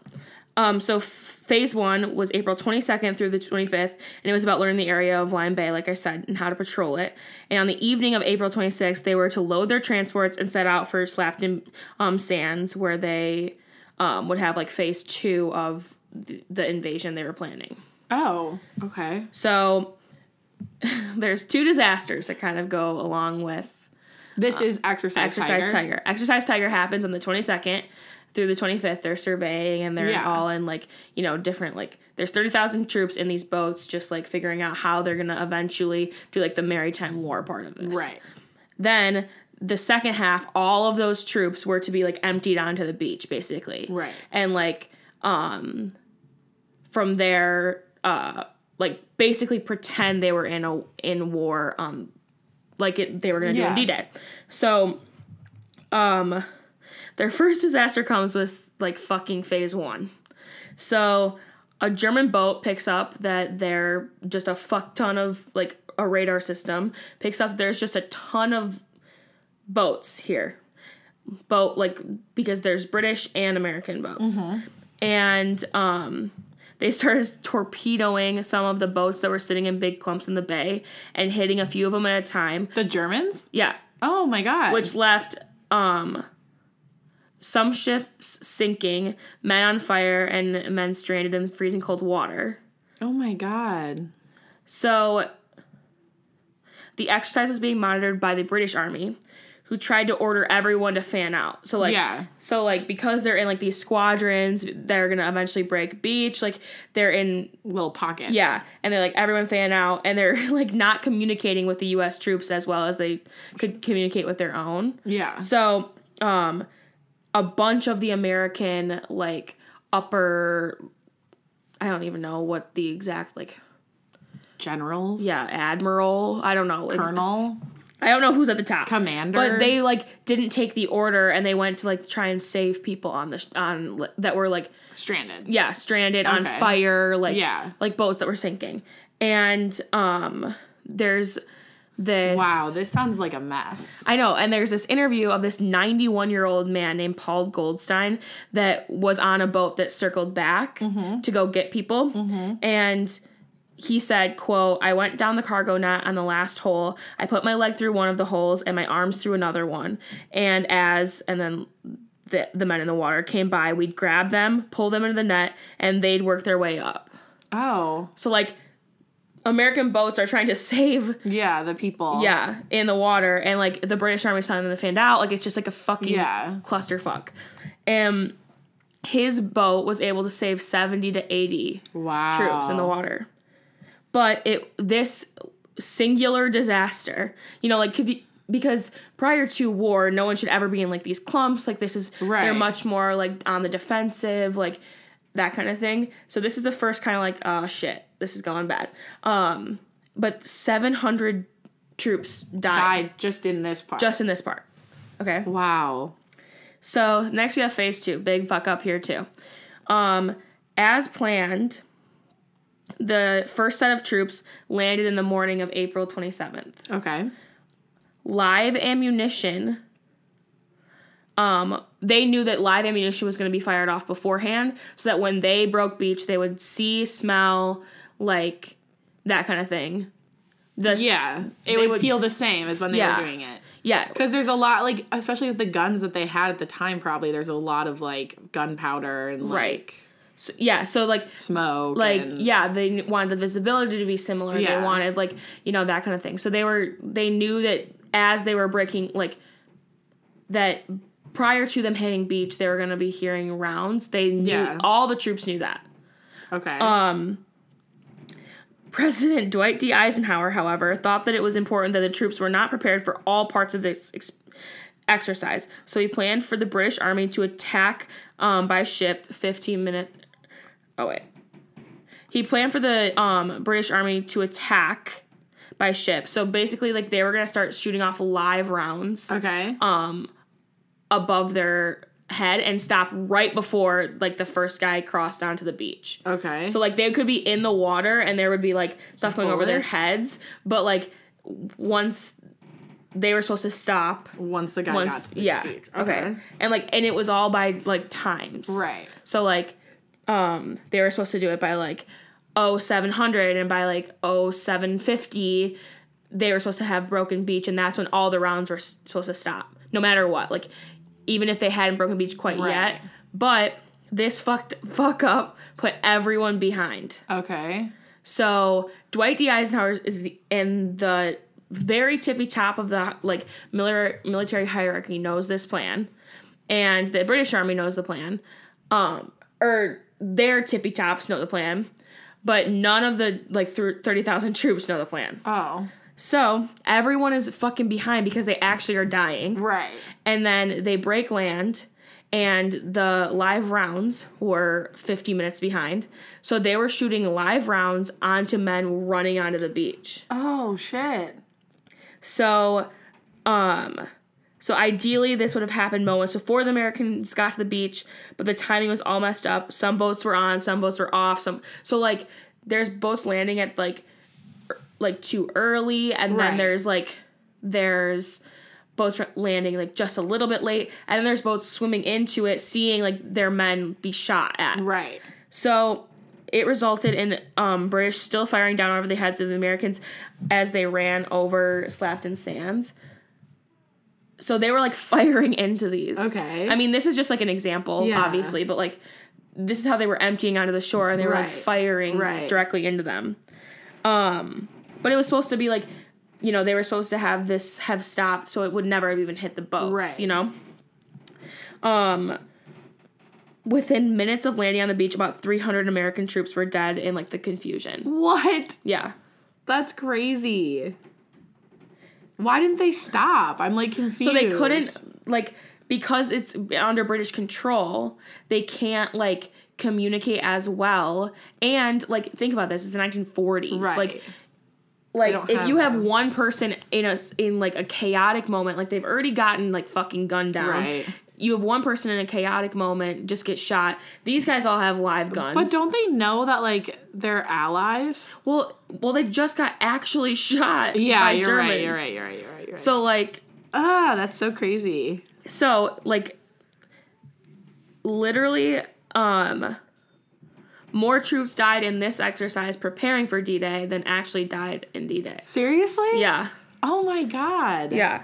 Um, so f- phase one was April 22nd through the 25th, and it was about learning the area of Lyme Bay, like I said, and how to patrol it. And on the evening of April 26th, they were to load their transports and set out for Slapton um, Sands, where they um, would have like phase two of the, the invasion they were planning. oh. Okay. So there's two disasters that kind of go along with This is exercise. Exercise tiger. Tiger. Exercise Tiger happens on the 22nd through the 25th. They're surveying and they're Yeah. all in like, you know, different like there's 30,000 troops in these boats just like figuring out how they're going to eventually do like the maritime war part of this. Right. Then the second half all of those troops were to be like emptied onto the beach basically. Right. And like um from there uh like basically pretend they were in a in war um like it they were going to do Yeah. in D-Day. So um their first disaster comes with like fucking phase 1. So a German boat picks up that they're just a fuck ton of like a radar system picks up there's just a ton of boats here. Boat like because there's British and American boats. And um they started torpedoing some of the boats that were sitting in big clumps in the bay and hitting a few of them at a time. The Germans? Yeah, Oh my god. which left um some ships sinking, men on fire, and men stranded in freezing cold water. Oh my god. So the exercise was being monitored by the British Army, who tried to order everyone to fan out. So like Yeah. so like because they're in like these squadrons that are gonna eventually break beach, like they're in Little pockets. yeah, and they're like everyone fan out, and they're like not communicating with the U.S. troops as well as they could communicate with their own. Yeah. So um a bunch of the American like upper I don't even know what the exact like Generals. yeah, admiral, I don't know. Colonel. I don't know who's at the top. Commander. But they like didn't take the order and they went to like try and save people on the sh- on that were like stranded. yeah, stranded on fire like Yeah. like boats that were sinking. And um there's this Wow, this sounds like a mess. I know, and there's this interview of this 91 year old man named Paul Goldstein that was on a boat that circled back Mm-hmm. to go get people, and he said, "quote I went down the cargo net on the last hole. I put my leg through one of the holes and my arms through another one, and as and then." The, the men in the water came by, we'd grab them, pull them into the net, and they'd work their way up. Oh, So, like, American boats are trying to save yeah, the people. yeah, in the water, and like the British Army's telling them to fan out. Like it's just like a fucking Yeah. clusterfuck. And his boat was able to save seventy to eighty Wow. troops in the water, but it this singular disaster, you know, like could be because prior to war, no one should ever be in like these clumps. Like this is Right. they're much more like on the defensive, like that kind of thing. So this is the first kind of like, oh shit, this is going bad. Um, but seven hundred troops died, Died just in this part. just in this part. Okay. wow. So next we have phase two. Big fuck up here too. Um, as planned, the first set of troops landed in the morning of April 27th. Okay. Live ammunition. Um, they knew that live ammunition was going to be fired off beforehand, so that when they broke beach, they would see, smell, like that kind of thing. The Yeah, it would, feel the same as when they Yeah. were doing it. yeah, Because there's a lot, like, especially with the guns that they had at the time, probably there's a lot of like gunpowder and like Right. so, yeah. So like smoke. like and, yeah they wanted the visibility to be similar Yeah. they wanted like you know that kind of thing so they were they knew that as they were breaking like that prior to them hitting beach they were going to be hearing rounds they knew Yeah. all the troops knew that Okay. um President Dwight D. Eisenhower, however, thought that it was important that the troops were not prepared for all parts of this ex- exercise. So he planned for the British Army to attack um, by ship 15 minute. Oh wait. He planned for the um, British Army to attack by ship. So basically, like they were gonna start shooting off live rounds okay. um, above their head and stop right before like the first guy crossed onto the beach. okay. So like they could be in the water and there would be like stuff going over their heads, but like once they were supposed to stop once the guy once got to the yeah beach. okay. and like and it was all by like times Right. so like um they were supposed to do it by like oh 700 and by like oh 750 they were supposed to have broken beach and that's when all the rounds were s- supposed to stop no matter what like even if they hadn't broken beach quite Right. yet but this fucked fuck up put everyone behind Okay. so Dwight D. Eisenhower is the, in the very tippy top of the like military military hierarchy knows this plan, and the British Army knows the plan, um, or their tippy tops know the plan, but none of the like thirty thousand troops know the plan. Oh. So everyone is fucking behind because they actually are dying Right. and then they break land and the live rounds were 50 minutes behind so they were shooting live rounds onto men running onto the beach Oh shit. so um so ideally this would have happened moments before the americans got to the beach but the timing was all messed up some boats were on some boats were off some so like there's boats landing at like like too early and Right. then there's like there's boats landing like just a little bit late and then there's boats swimming into it seeing like their men be shot at Right. so it resulted in um, British still firing down over the heads of the Americans as they ran over Slapton Sands. So they were like firing into these. Okay. I mean, this is just like an example, Yeah. obviously, but like this is how they were emptying onto the shore and they were like firing Right. directly into them. Um, but it was supposed to be like, you know, they were supposed to have this have stopped so it would never have even hit the boats, Right. you know? Um, within minutes of landing on the beach, about 300 American troops were dead in like the confusion. What? Yeah. That's crazy. Why didn't they stop? I'm like confused. So they couldn't like because it's under British control, they can't like communicate as well. And like think about this, it's the 1940s. Right. Like like if have you have that. one person in a in like a chaotic moment, like they've already gotten like fucking gunned down. Right. You have one person in a chaotic moment just get shot. These guys all have live guns. But don't they know that like they're allies? well, well, they just got actually shot. Yeah, by you're Germans. right. You're right. You're right. You're right. You're right. So like, ah, that's so crazy. so like, literally, um, more troops died in this exercise preparing for D-Day than actually died in D-Day. Seriously? Yeah. Oh my god. Yeah.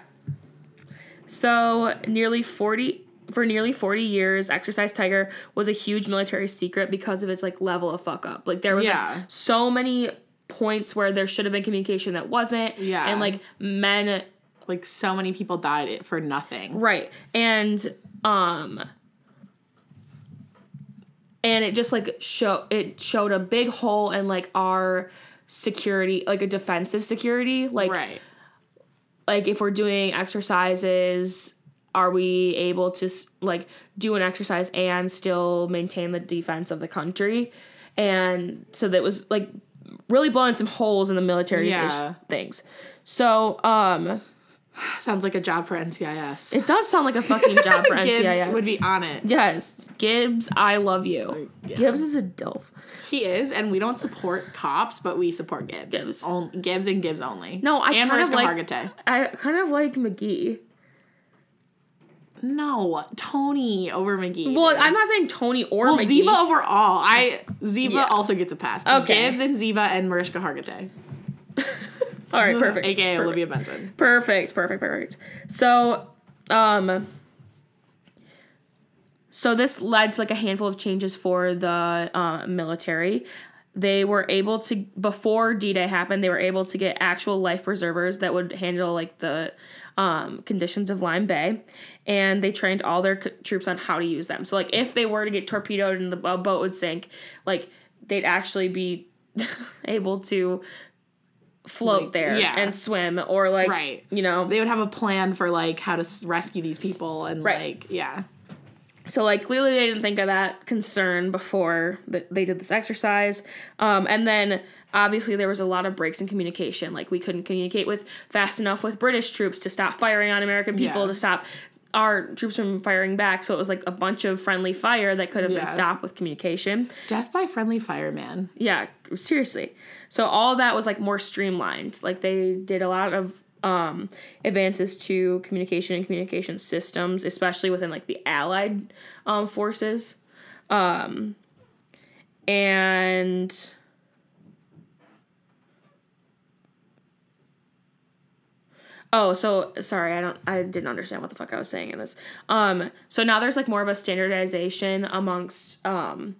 So nearly 40 for nearly 40 years Exercise Tiger was a huge military secret because of its like level of fuck up. Like there was Yeah. like, so many points where there should have been communication that wasn't Yeah. and like men Like so many people died it for nothing. right and um and it just like show it showed a big hole in like our security like a defensive security like right. like if we're doing exercises are we able to like do an exercise and still maintain the defense of the country and so that was like really blowing some holes in the military Yeah. things so um Sounds like a job for NCIS. it does sound like a fucking job for Gibbs NCIS. would be on it. yes gibbs i love you Yeah. gibbs is a dilf He is, and we don't support cops, but we support Gibbs. Gibbs. On, Gibbs and Gibbs only. No, I and kind of Mariska like- Hargitay. i kind of like mcgee No, Tony over McGee. well dude. i'm not saying tony or well, mcgee Ziva overall. I Ziva Yeah. also gets a pass. Okay. Gibbs and Ziva and Mariska Hargitay, all right perfect aka perfect. Olivia Benson. Perfect, perfect, perfect. So, um, so this led to like a handful of changes for the uh, military. They were able to before D Day happened. They were able to get actual life preservers that would handle like the um, conditions of Lyme Bay, and they trained all their c- troops on how to use them. So like if they were to get torpedoed and the boat would sink, like they'd actually be able to float Like, there yeah. and swim or like Right. you know They would have a plan for like how to rescue these people and Right. like yeah. So like clearly they didn't think of that concern before that they did this exercise. Um, and then obviously there was a lot of breaks in communication. Like we couldn't communicate with fast enough with British troops to stop firing on American people Yeah. to stop our troops from firing back. So it was like a bunch of friendly fire that could have Yeah. been stopped with communication. Death by friendly fire, man. Yeah, seriously. So all that was like more streamlined. Like they did a lot of um advances to communication and communication systems, especially within like the allied um forces. Um and Oh, so sorry, I don't I didn't understand what the fuck I was saying in this. Um so now there's like more of a standardization amongst um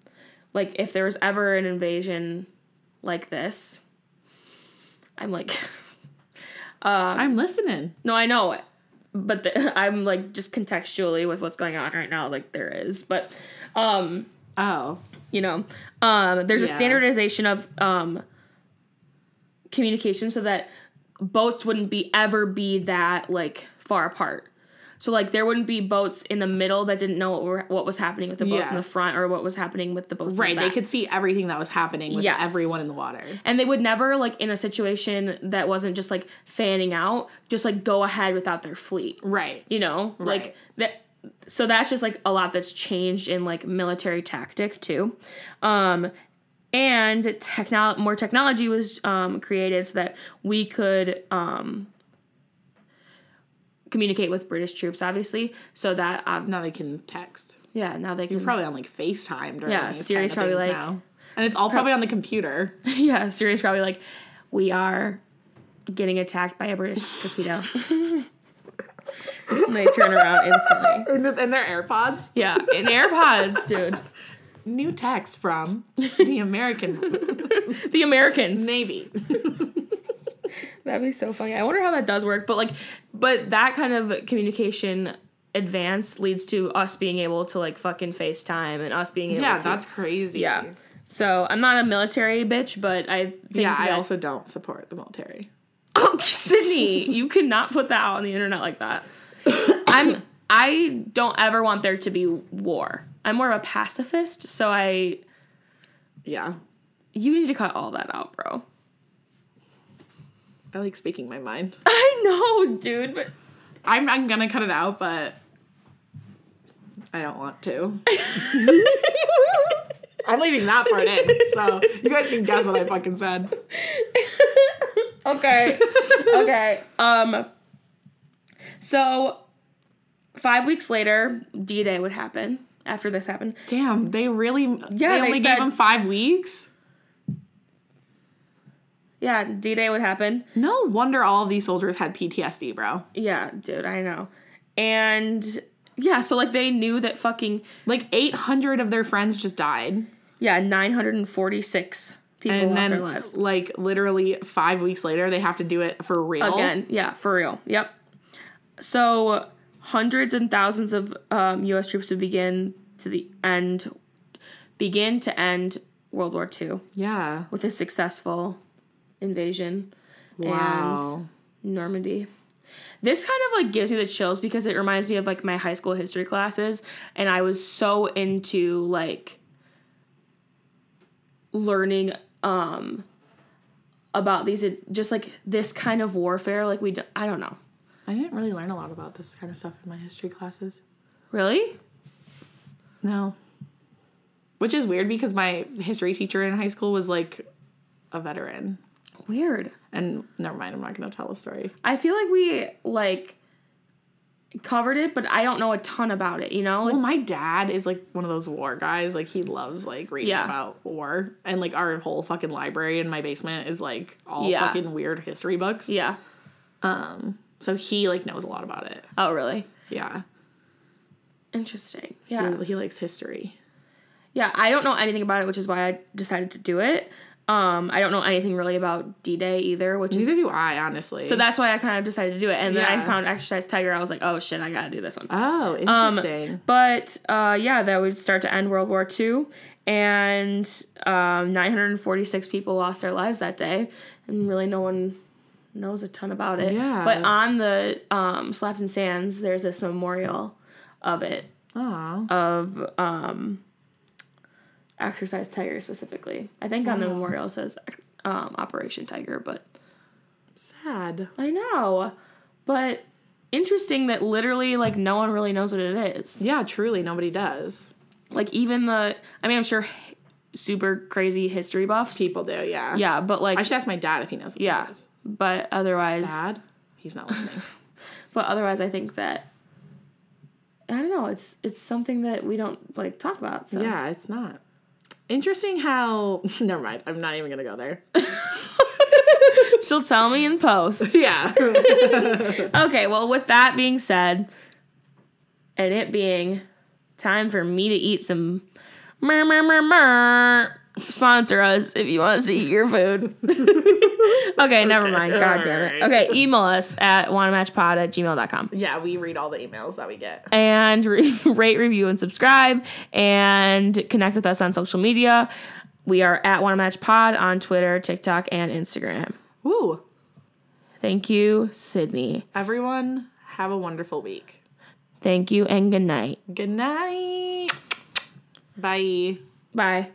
like if there was ever an invasion like this. I'm like I'm listening. no, I know. But the, I'm like just contextually with what's going on right now like there is. But um Oh. you know um there's a standardization of um communication so that boats wouldn't be ever be that like far apart so like there wouldn't be boats in the middle that didn't know what, were, what was happening with the boats Yeah. in the front or what was happening with the boats in the Right. They could see everything that was happening with Yes. everyone in the water. and they would never like in a situation that wasn't just like fanning out just like go ahead without their fleet Right. you know Right. like that so that's just like a lot that's changed in like military tactic too um and technol- more technology was um, created so that we could um, communicate with British troops, obviously. So that um, Now they can text. yeah, now they can Probably on like FaceTime during Yeah, Siri's kind of probably like- now. And it's all probably on the computer. yeah, Siri's probably like, we are getting attacked by a British torpedo. and they turn around instantly. and their AirPods. Yeah, in AirPods, dude. New text from the American The Americans. Navy. That'd be so funny. I wonder how that does work. But like, but that kind of communication advance leads to us being able to like fucking FaceTime and us being able to. yeah, to. that's crazy. yeah. So I'm not a military bitch, but I think Yeah, I also don't support the military. Oh, Sydney, you cannot put that out on the internet like that. I'm I don't ever want there to be war. I'm more of a pacifist, so I Yeah. you need to cut all that out, bro. I like speaking my mind. I know, dude, but I'm I'm gonna cut it out, but I don't want to. I'm leaving that part in, so you guys can guess what I fucking said. okay. okay. Um so 5 weeks later, D-Day would happen after this happened. Damn, they really Yeah, they they only said- gave him five weeks. Yeah, D-Day would happen. No wonder all of these soldiers had PTSD, bro. Yeah, dude, I know. And yeah, so like they knew that fucking Like 800 of their friends just died, yeah, 946 people and lost then their lives. like literally five weeks later, they have to do it for real Again, yeah, for real. Yep. So hundreds and thousands of um, U.S. troops would begin to the end, begin to end World War II Yeah. with a successful invasion Wow. and Normandy. This kind of like gives me the chills because it reminds me of like my high school history classes, and I was so into like learning um about these just like this kind of warfare like we i don't know. I didn't really learn a lot about this kind of stuff in my history classes. Really? No. Which is weird because my history teacher in high school was like a veteran. Weird. And never mind, I'm not going to tell a story. I feel like we like covered it, but I don't know a ton about it, you know? Like Well, my dad is like one of those war guys. Like he loves like reading Yeah. about war, and like our whole fucking library in my basement is like all Yeah. fucking weird history books. yeah. Um, so he like knows a lot about it. Oh, really? Yeah, Interesting. Yeah. he, he likes history. Yeah, I don't know anything about it, which is why I decided to do it. Um, I don't know anything really about D Day either, which is Neither do I, honestly. so that's why I kind of decided to do it. And then I found Exercise Tiger. I was like, oh shit, I gotta do this one. oh, Um, interesting. But uh, yeah, that would start to end World War II, and um, 946 people lost their lives that day, and really no one knows a ton about it. Yeah. But on the um, Slapton Sands, there's this memorial of it of um, Exercise Tiger specifically. I think on the memorial it says um, Operation Tiger, but sad. I know. But interesting that literally like no one really knows what it is. Yeah, truly, nobody does. Like even the I mean I'm sure super crazy history buffs. People do, yeah. yeah, but like I should ask my dad if he knows what yeah. this is. But otherwise Dad? He's not listening. but otherwise I think that I don't know, it's it's something that we don't like talk about. So Yeah, it's not. Interesting how. Never mind. I'm not even gonna go there. she'll tell me in post. yeah. Okay, well, with that being said, and it being time for me to eat some mer mer mer mer, sponsor us if you want us to eat your food. okay, never mind. God damn it. Okay, email us at wannamatchpod at gmail.com. yeah, we read all the emails that we get. And re- rate, review, and subscribe, and connect with us on social media. We are at wannamatchpod on Twitter, TikTok, and Instagram. Woo. Thank you, Sydney. Everyone, have a wonderful week. Thank you, and good night. Good night. Bye. Bye.